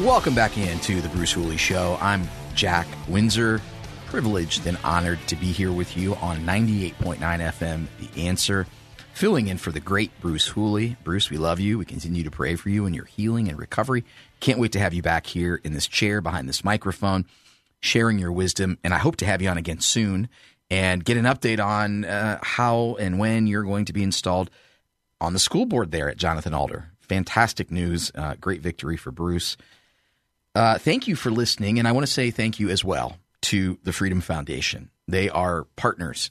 Welcome back into the Bruce Hooley Show. I'm Jack Windsor, privileged and honored to be here with you on 98.9 FM, The Answer, filling in for the great Bruce Hooley. Bruce, we love you. We continue to pray for you and your healing and recovery. Can't wait to have you back here in this chair behind this microphone, sharing your wisdom. And I hope to have you on again soon and get an update on uh, how and when you're going to be installed on the school board there at Jonathan Alder. Fantastic news. Uh, great victory for Bruce. Uh, thank you for listening, and I want to say thank you as well to the Freedom Foundation. They are partners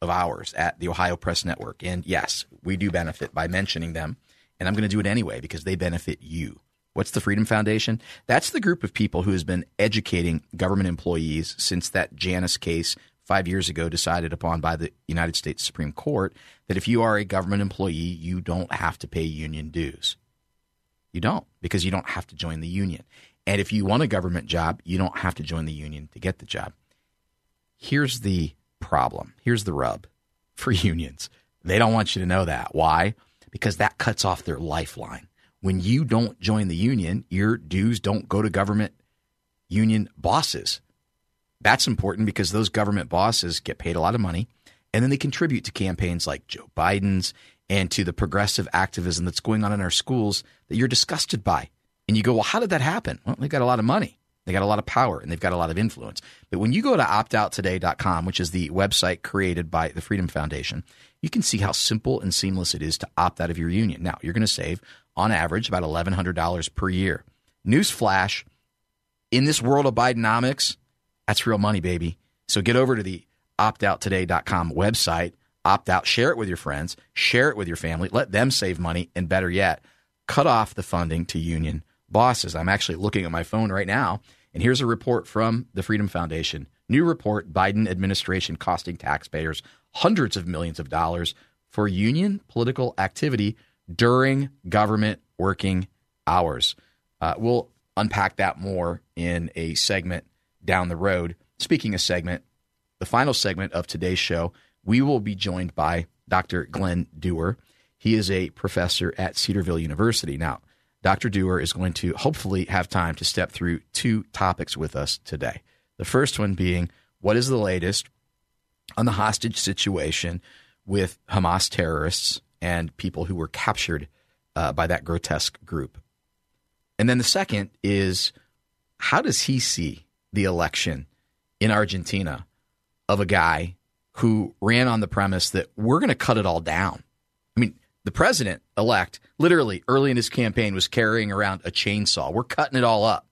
of ours at the Ohio Press Network, and yes, we do benefit by mentioning them. And I'm going to do it anyway because they benefit you. What's the Freedom Foundation? That's the group of people who has been educating government employees since that Janus case five years ago decided upon by the United States Supreme Court that if you are a government employee, you don't have to pay union dues. You don't because you don't have to join the union. And if you want a government job, you don't have to join the union to get the job. Here's the problem. Here's the rub for unions. They don't want you to know that. Why? Because that cuts off their lifeline. When you don't join the union, your dues don't go to government union bosses. That's important because those government bosses get paid a lot of money and then they contribute to campaigns like Joe Biden's and to the progressive activism that's going on in our schools that you're disgusted by. And you go, well, how did that happen? Well, they've got a lot of money. They got a lot of power and they've got a lot of influence. But when you go to optouttoday.com, which is the website created by the Freedom Foundation, you can see how simple and seamless it is to opt out of your union. Now, you're going to save, on average, about $1,100 per year. Newsflash in this world of Bidenomics, that's real money, baby. So get over to the optouttoday.com website, opt out, share it with your friends, share it with your family, let them save money, and better yet, cut off the funding to union bosses. I'm actually looking at my phone right now, and here's a report from the Freedom Foundation. New report Biden administration costing taxpayers hundreds of millions of dollars for union political activity during government working hours. Uh, we'll unpack that more in a segment down the road. Speaking of segment, the final segment of today's show, we will be joined by Dr. Glenn Duerr. He is a professor at Cedarville University. Now, Dr. Duerr is going to hopefully have time to step through two topics with us today. The first one being what is the latest on the hostage situation with Hamas terrorists and people who were captured uh, by that grotesque group. And then the second is how does he see the election in Argentina of a guy who ran on the premise that we're going to cut it all down? The president elect, literally early in his campaign, was carrying around a chainsaw. We're cutting it all up.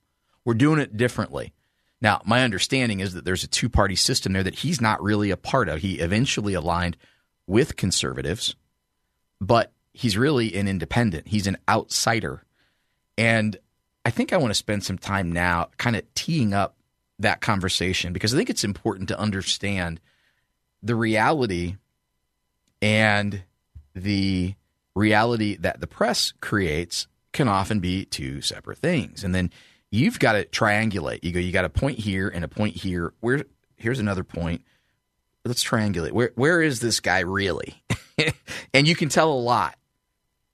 We're doing it differently. Now, my understanding is that there's a two party system there that he's not really a part of. He eventually aligned with conservatives, but he's really an independent. He's an outsider. And I think I want to spend some time now kind of teeing up that conversation because I think it's important to understand the reality and the reality that the press creates can often be two separate things. And then you've got to triangulate. You go, you got a point here and a point here. Where here's another point. Let's triangulate. Where where is this guy really? and you can tell a lot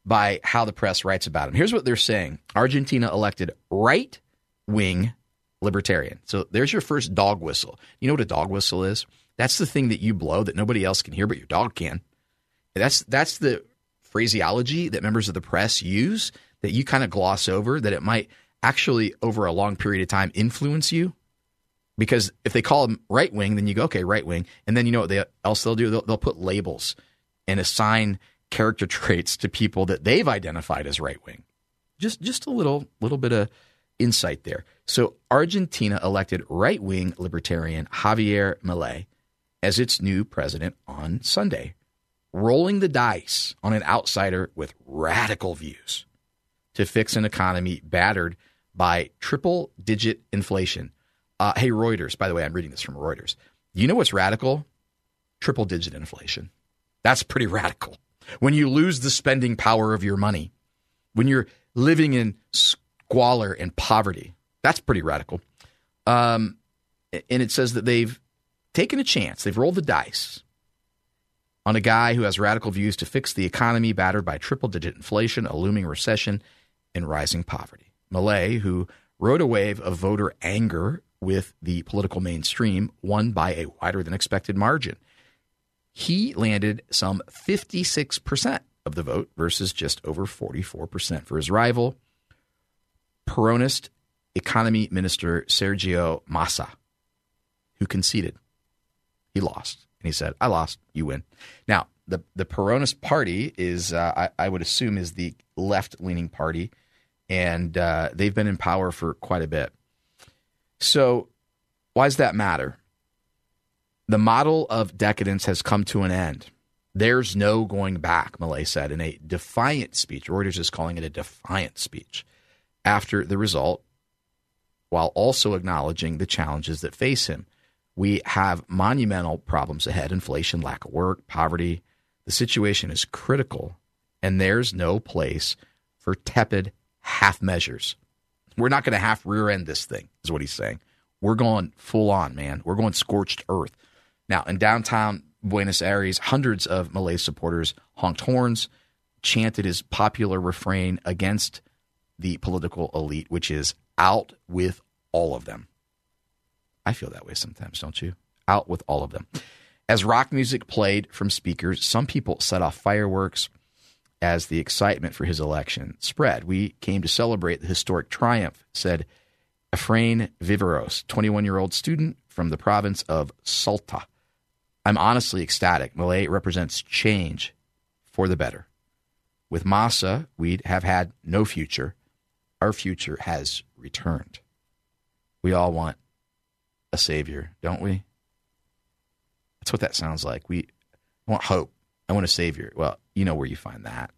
by how the press writes about him. Here's what they're saying. Argentina elected right wing libertarian. So there's your first dog whistle. You know what a dog whistle is? That's the thing that you blow that nobody else can hear but your dog can. That's that's the phraseology that members of the press use that you kind of gloss over that it might actually over a long period of time influence you? Because if they call them right wing then you go okay right wing and then you know what they, else they'll do? They'll, they'll put labels and assign character traits to people that they've identified as right wing just just a little little bit of insight there. So Argentina elected right wing libertarian Javier Milei as its new president on Sunday, rolling the dice on an outsider with radical views to fix an economy battered by triple digit inflation. Uh, hey, Reuters, by the way, I'm reading this from Reuters. You know what's radical? Triple digit inflation. That's pretty radical. When you lose the spending power of your money, when you're living in squalor and poverty, that's pretty radical. Um, and it says that they've taken a chance, they've rolled the dice on a guy who has radical views to fix the economy battered by triple digit inflation, a looming recession, and rising poverty. Milei, who rode a wave of voter anger with the political mainstream, won by a wider than expected margin. He landed some 56% of the vote versus just over 44% for his rival, Peronist Economy Minister Sergio Massa, who conceded. He lost. And he said, I lost, you win. Now, the, the Peronist Party is, uh, I, I, would assume, is the left leaning party, and uh, they've been in power for quite a bit. So, why does that matter? The model of decadence has come to an end. There's no going back, Milei said in a defiant speech. Reuters is calling it a defiant speech after the result, while also acknowledging the challenges that face him. We have monumental problems ahead inflation, lack of work, poverty. The situation is critical, and there's no place for tepid half measures. We're not going to half rear end this thing, is what he's saying. We're going full on, man. We're going scorched earth. Now, in downtown Buenos Aires, hundreds of Milei supporters honked horns, chanted his popular refrain against the political elite, which is out with all of them. I feel that way sometimes, don't you? Out with all of them. As rock music played from speakers, some people set off fireworks as the excitement for his election spread. We came to celebrate the historic triumph, said Efrain Viveros, 21 year old student from the province of Salta. I'm honestly ecstatic. Milei represents change for the better. With Massa, we'd have had no future. Our future has returned. We all want a savior, don't we? That's what that sounds like. We want hope. I want a savior. Well, you know where you find that.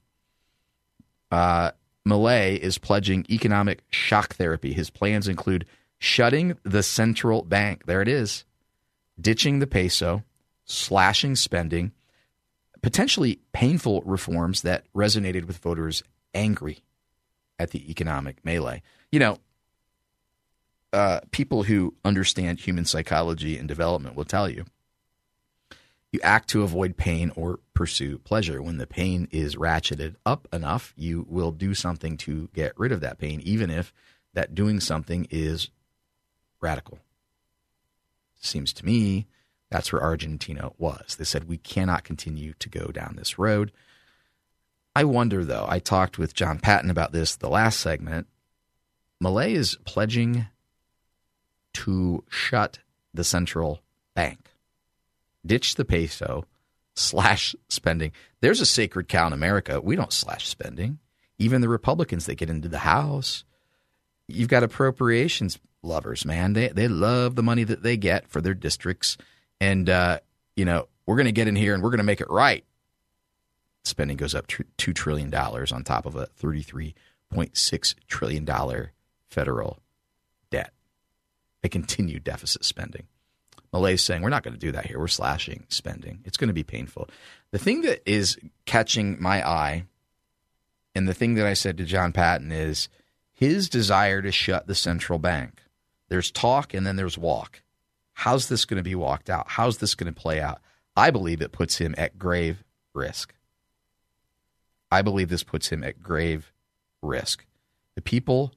Uh, Milei is pledging economic shock therapy. His plans include shutting the central bank. There it is. Ditching the peso, slashing spending, potentially painful reforms that resonated with voters angry at the economic melee. You know, uh, people who understand human psychology and development will tell you you act to avoid pain or pursue pleasure. When the pain is ratcheted up enough, you will do something to get rid of that pain, even if that doing something is radical. Seems to me that's where Argentina was. They said, we cannot continue to go down this road. I wonder, though, I talked with John Patton about this the last segment. Milei is pledging to shut the central bank, ditch the peso, slash spending. There's a sacred cow in America. We don't slash spending. Even the Republicans that get into the House, you've got appropriations lovers, man. They they love the money that they get for their districts and, uh, you know, we're going to get in here and we're going to make it right. Spending goes up $2 trillion on top of a $33.6 trillion federal debt, a continued deficit spending. Milei's saying, we're not going to do that here. We're slashing spending. It's going to be painful. The thing that is catching my eye, and the thing that I said to John Patton is his desire to shut the central bank. There's talk and then there's walk. How's this going to be walked out? How's this going to play out? I believe it puts him at grave risk. I believe this puts him at grave risk. The people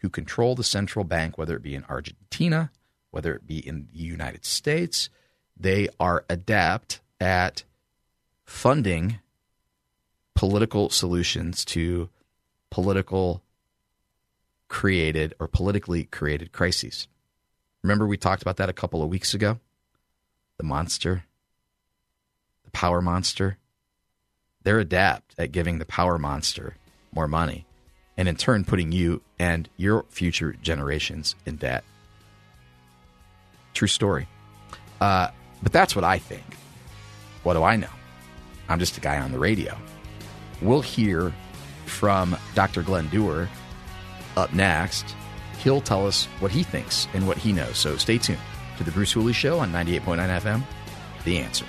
who control the central bank, whether it be in Argentina, whether it be in the United States, they are adept at funding political solutions to political created or politically created crises. Remember, we talked about that a couple of weeks ago? The monster, the power monster. They're adept at giving the power monster more money. And in turn putting you and your future generations in debt. True story. Uh, but that's what I think. What do I know? I'm just a guy on the radio. We'll hear from Dr. Glenn Duerr up next. He'll tell us what he thinks and what he knows. So stay tuned to the Bruce Hooley Show on 98.9 FM. The answer.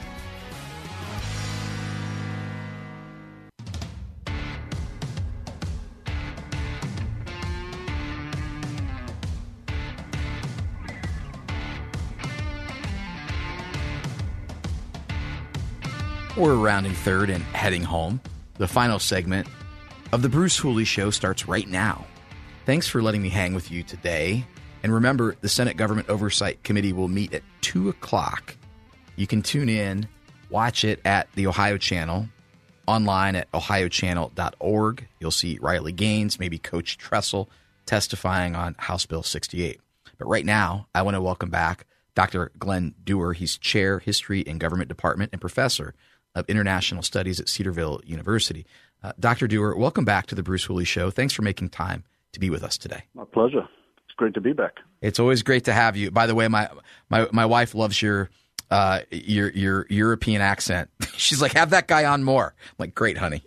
Rounding third and heading home. The final segment of the Bruce Hooley Show starts right now. Thanks for letting me hang with you today. And remember, the Senate Government Oversight Committee will meet at 2 o'clock. You can tune in, watch it at the Ohio Channel, online at ohiochannel.org. You'll see Riley Gaines, maybe Coach Tressel testifying on House Bill 68. But right now, I want to welcome back Dr. Glenn Duerr. He's Chair, History and Government Department, and Professor of International Studies at Cedarville University. Uh, Dr. Duerr, welcome back to the Bruce Hooley Show. Thanks for making time to be with us today. My pleasure. It's great to be back. It's always great to have you. By the way, my my my wife loves your uh, your your European accent. She's like, have that guy on more. I'm like, great, honey.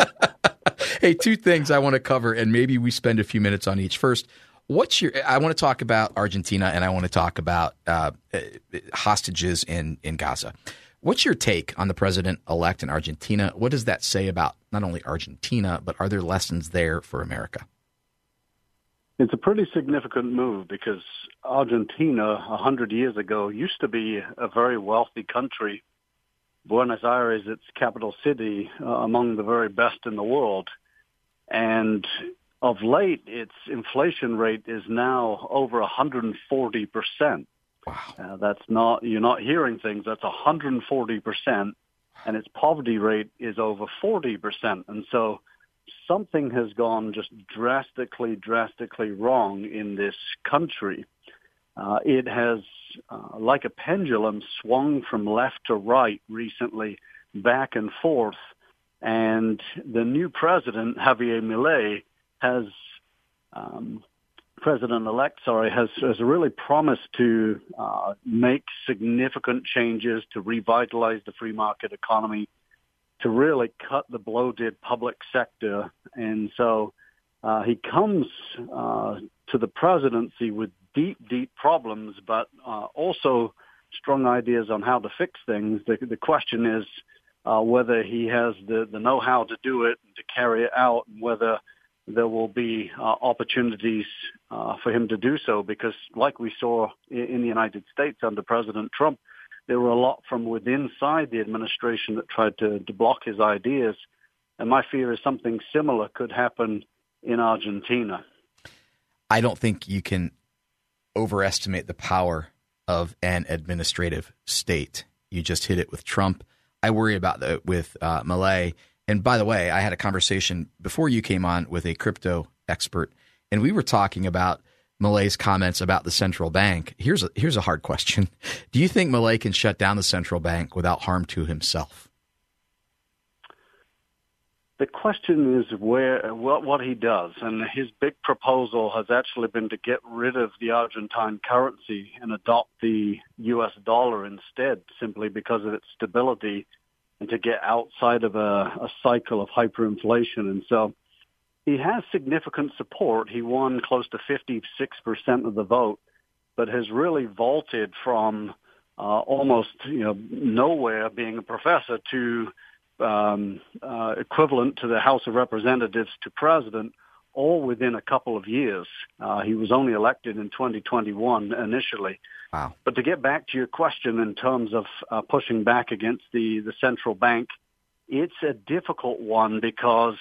hey, two things I want to cover, and maybe we spend a few minutes on each. First, what's your? I want to talk about Argentina, and I want to talk about uh, hostages in in Gaza. What's your take on the president elect in Argentina? What does that say about not only Argentina, but are there lessons there for America? It's a pretty significant move because Argentina, a hundred years ago, used to be a very wealthy country. Buenos Aires, its capital city, uh, among the very best in the world. And of late, its inflation rate is now over 140 percent. Wow. Uh, that's not, you're not hearing things. That's 140%. And its poverty rate is over 40%. And so something has gone just drastically, drastically wrong in this country. Uh, it has, uh, like a pendulum, swung from left to right recently, back and forth. And the new president, Javier Milei, has um, president-elect, sorry, has, has really promised to uh, make significant changes to revitalize the free market economy, to really cut the bloated public sector. And so uh, he comes uh, to the presidency with deep, deep problems, but uh, also strong ideas on how to fix things. The, the question is uh, whether he has the, the know-how to do it and to carry it out, and whether there will be uh, opportunities uh, for him to do so because like we saw in the United States under President Trump, there were a lot from within inside the administration that tried to, to block his ideas. And my fear is something similar could happen in Argentina. I don't think you can overestimate the power of an administrative state. You just hit it with Trump. I worry about that with uh, Milei and by the way, I had a conversation before you came on with a crypto expert, and we were talking about Milei's comments about the central bank. Here's a, here's a hard question: Do you think Milei can shut down the central bank without harm to himself? The question is where what what he does, and his big proposal has actually been to get rid of the Argentine currency and adopt the U.S. dollar instead, simply because of its stability and to get outside of a, a cycle of hyperinflation. And so he has significant support. He won close to 56% of the vote, but has really vaulted from uh, almost you know nowhere being a professor to um, uh, equivalent to the House of Representatives to president all within a couple of years. Uh, he was only elected in 2021 initially. Wow. But to get back to your question in terms of uh, pushing back against the, the central bank, it's a difficult one because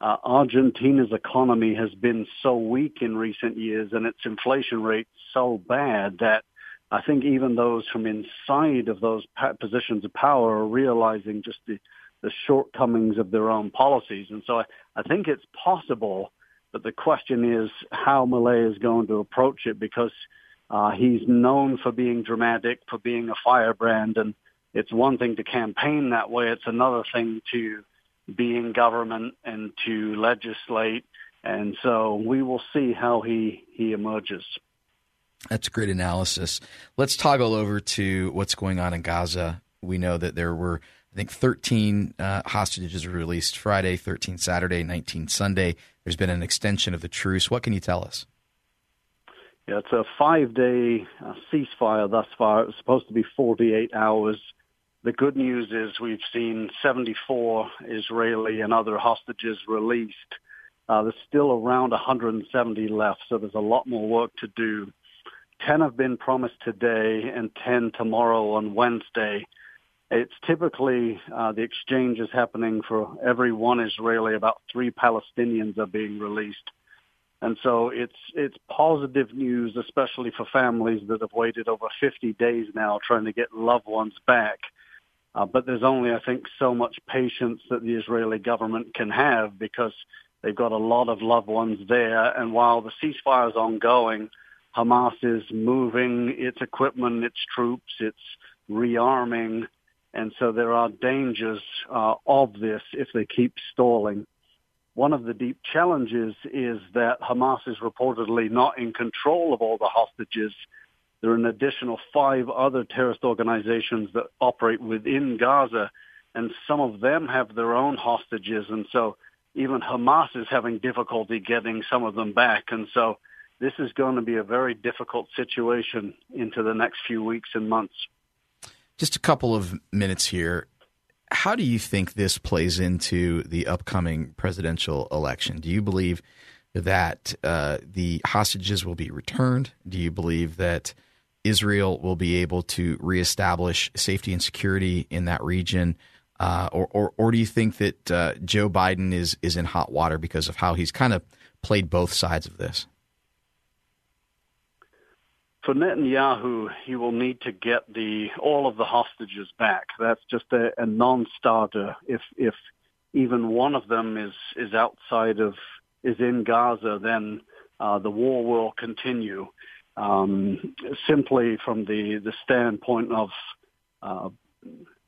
uh, Argentina's economy has been so weak in recent years and its inflation rate so bad that I think even those from inside of those positions of power are realizing just the, the shortcomings of their own policies. And so I, I think it's possible but the question is how Milei is going to approach it because uh, he's known for being dramatic, for being a firebrand, and it's one thing to campaign that way. It's another thing to be in government and to legislate. And so we will see how he, he emerges. That's a great analysis. Let's toggle over to what's going on in Gaza. We know that there were, I think, 13 uh, hostages released Friday, 13 Saturday, 19 Sunday. There's been an extension of the truce. What can you tell us? Yeah, it's a five-day uh, ceasefire thus far. It was supposed to be 48 hours. The good news is we've seen 74 Israeli and other hostages released. Uh, there's still around 170 left, so there's a lot more work to do. 10 have been promised today and 10 tomorrow on Wednesday. It's typically uh, the exchange is happening for every one Israeli. About three Palestinians are being released. And so it's it's positive news, especially for families that have waited over 50 days now trying to get loved ones back. Uh, but there's only, I think, so much patience that the Israeli government can have because they've got a lot of loved ones there. And while the ceasefire is ongoing, Hamas is moving its equipment, its troops, it's rearming. And so there are dangers uh, of this if they keep stalling. One of the deep challenges is that Hamas is reportedly not in control of all the hostages. There are an additional five other terrorist organizations that operate within Gaza, and some of them have their own hostages. And so even Hamas is having difficulty getting some of them back. And so this is going to be a very difficult situation into the next few weeks and months. Just a couple of minutes here. How do you think this plays into the upcoming presidential election? Do you believe that uh, the hostages will be returned? Do you believe that Israel will be able to reestablish safety and security in that region? Uh, or, or, or, do you think that uh, Joe Biden is, is in hot water because of how he's kind of played both sides of this? For Netanyahu, he will need to get the all of the hostages back. That's just a, a non-starter. If if even one of them is is outside of is in Gaza, then uh, the war will continue. Um, simply from the the standpoint of uh,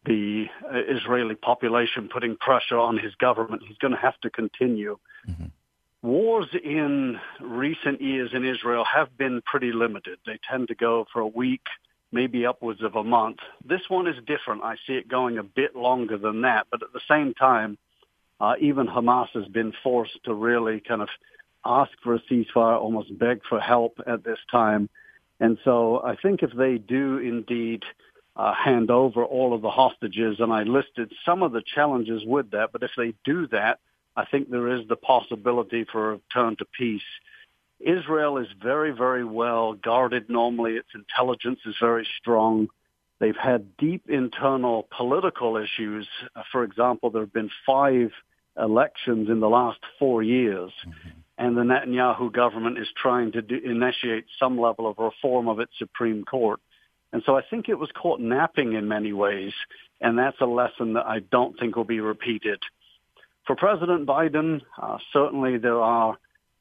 the Israeli population putting pressure on his government, he's going to have to continue. Mm-hmm. Wars in recent years in Israel have been pretty limited. They tend to go for a week, maybe upwards of a month. This one is different. I see it going a bit longer than that, but at the same time, uh, even Hamas has been forced to really kind of ask for a ceasefire, almost beg for help at this time. And so I think if they do indeed uh, hand over all of the hostages, and I listed some of the challenges with that, but if they do that, I think there is the possibility for a return to peace. Israel is very, very well guarded normally. Its intelligence is very strong. They've had deep internal political issues. Uh, for example, there have been five elections in the last four years. Mm-hmm. And the Netanyahu government is trying to do, initiate some level of reform of its Supreme Court. And so I think it was caught napping in many ways. And that's a lesson that I don't think will be repeated for President Biden, uh, certainly there are,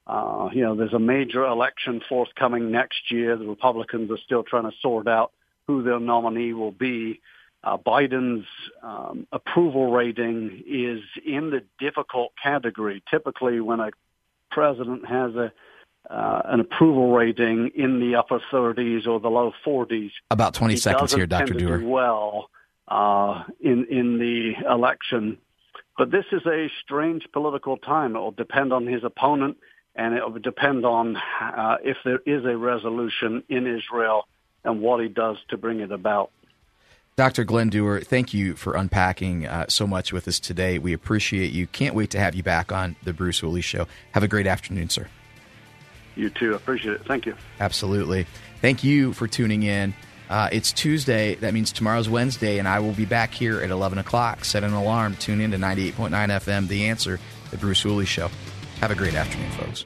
uh, you know, there's a major election forthcoming next year. The Republicans are still trying to sort out who their nominee will be. Uh, Biden's um, approval rating is in the difficult category. Typically, when a president has a uh, an approval rating in the upper 30s or the low 40s, about 20 seconds here, Dr. Duerr. well, uh, in in the election but this is a strange political time. It will depend on his opponent, and it will depend on uh, if there is a resolution in Israel and what he does to bring it about. Dr. Glenn Duerr, thank you for unpacking uh, so much with us today. We appreciate you. Can't wait to have you back on the Bruce Hooley Show. Have a great afternoon, sir. You too. Appreciate it. Thank you. Absolutely. Thank you for tuning in. Uh, it's Tuesday. That means tomorrow's Wednesday, and I will be back here at 11 o'clock. Set an alarm. Tune in to 98.9 FM, The Answer, The Bruce Hooley Show. Have a great afternoon, folks.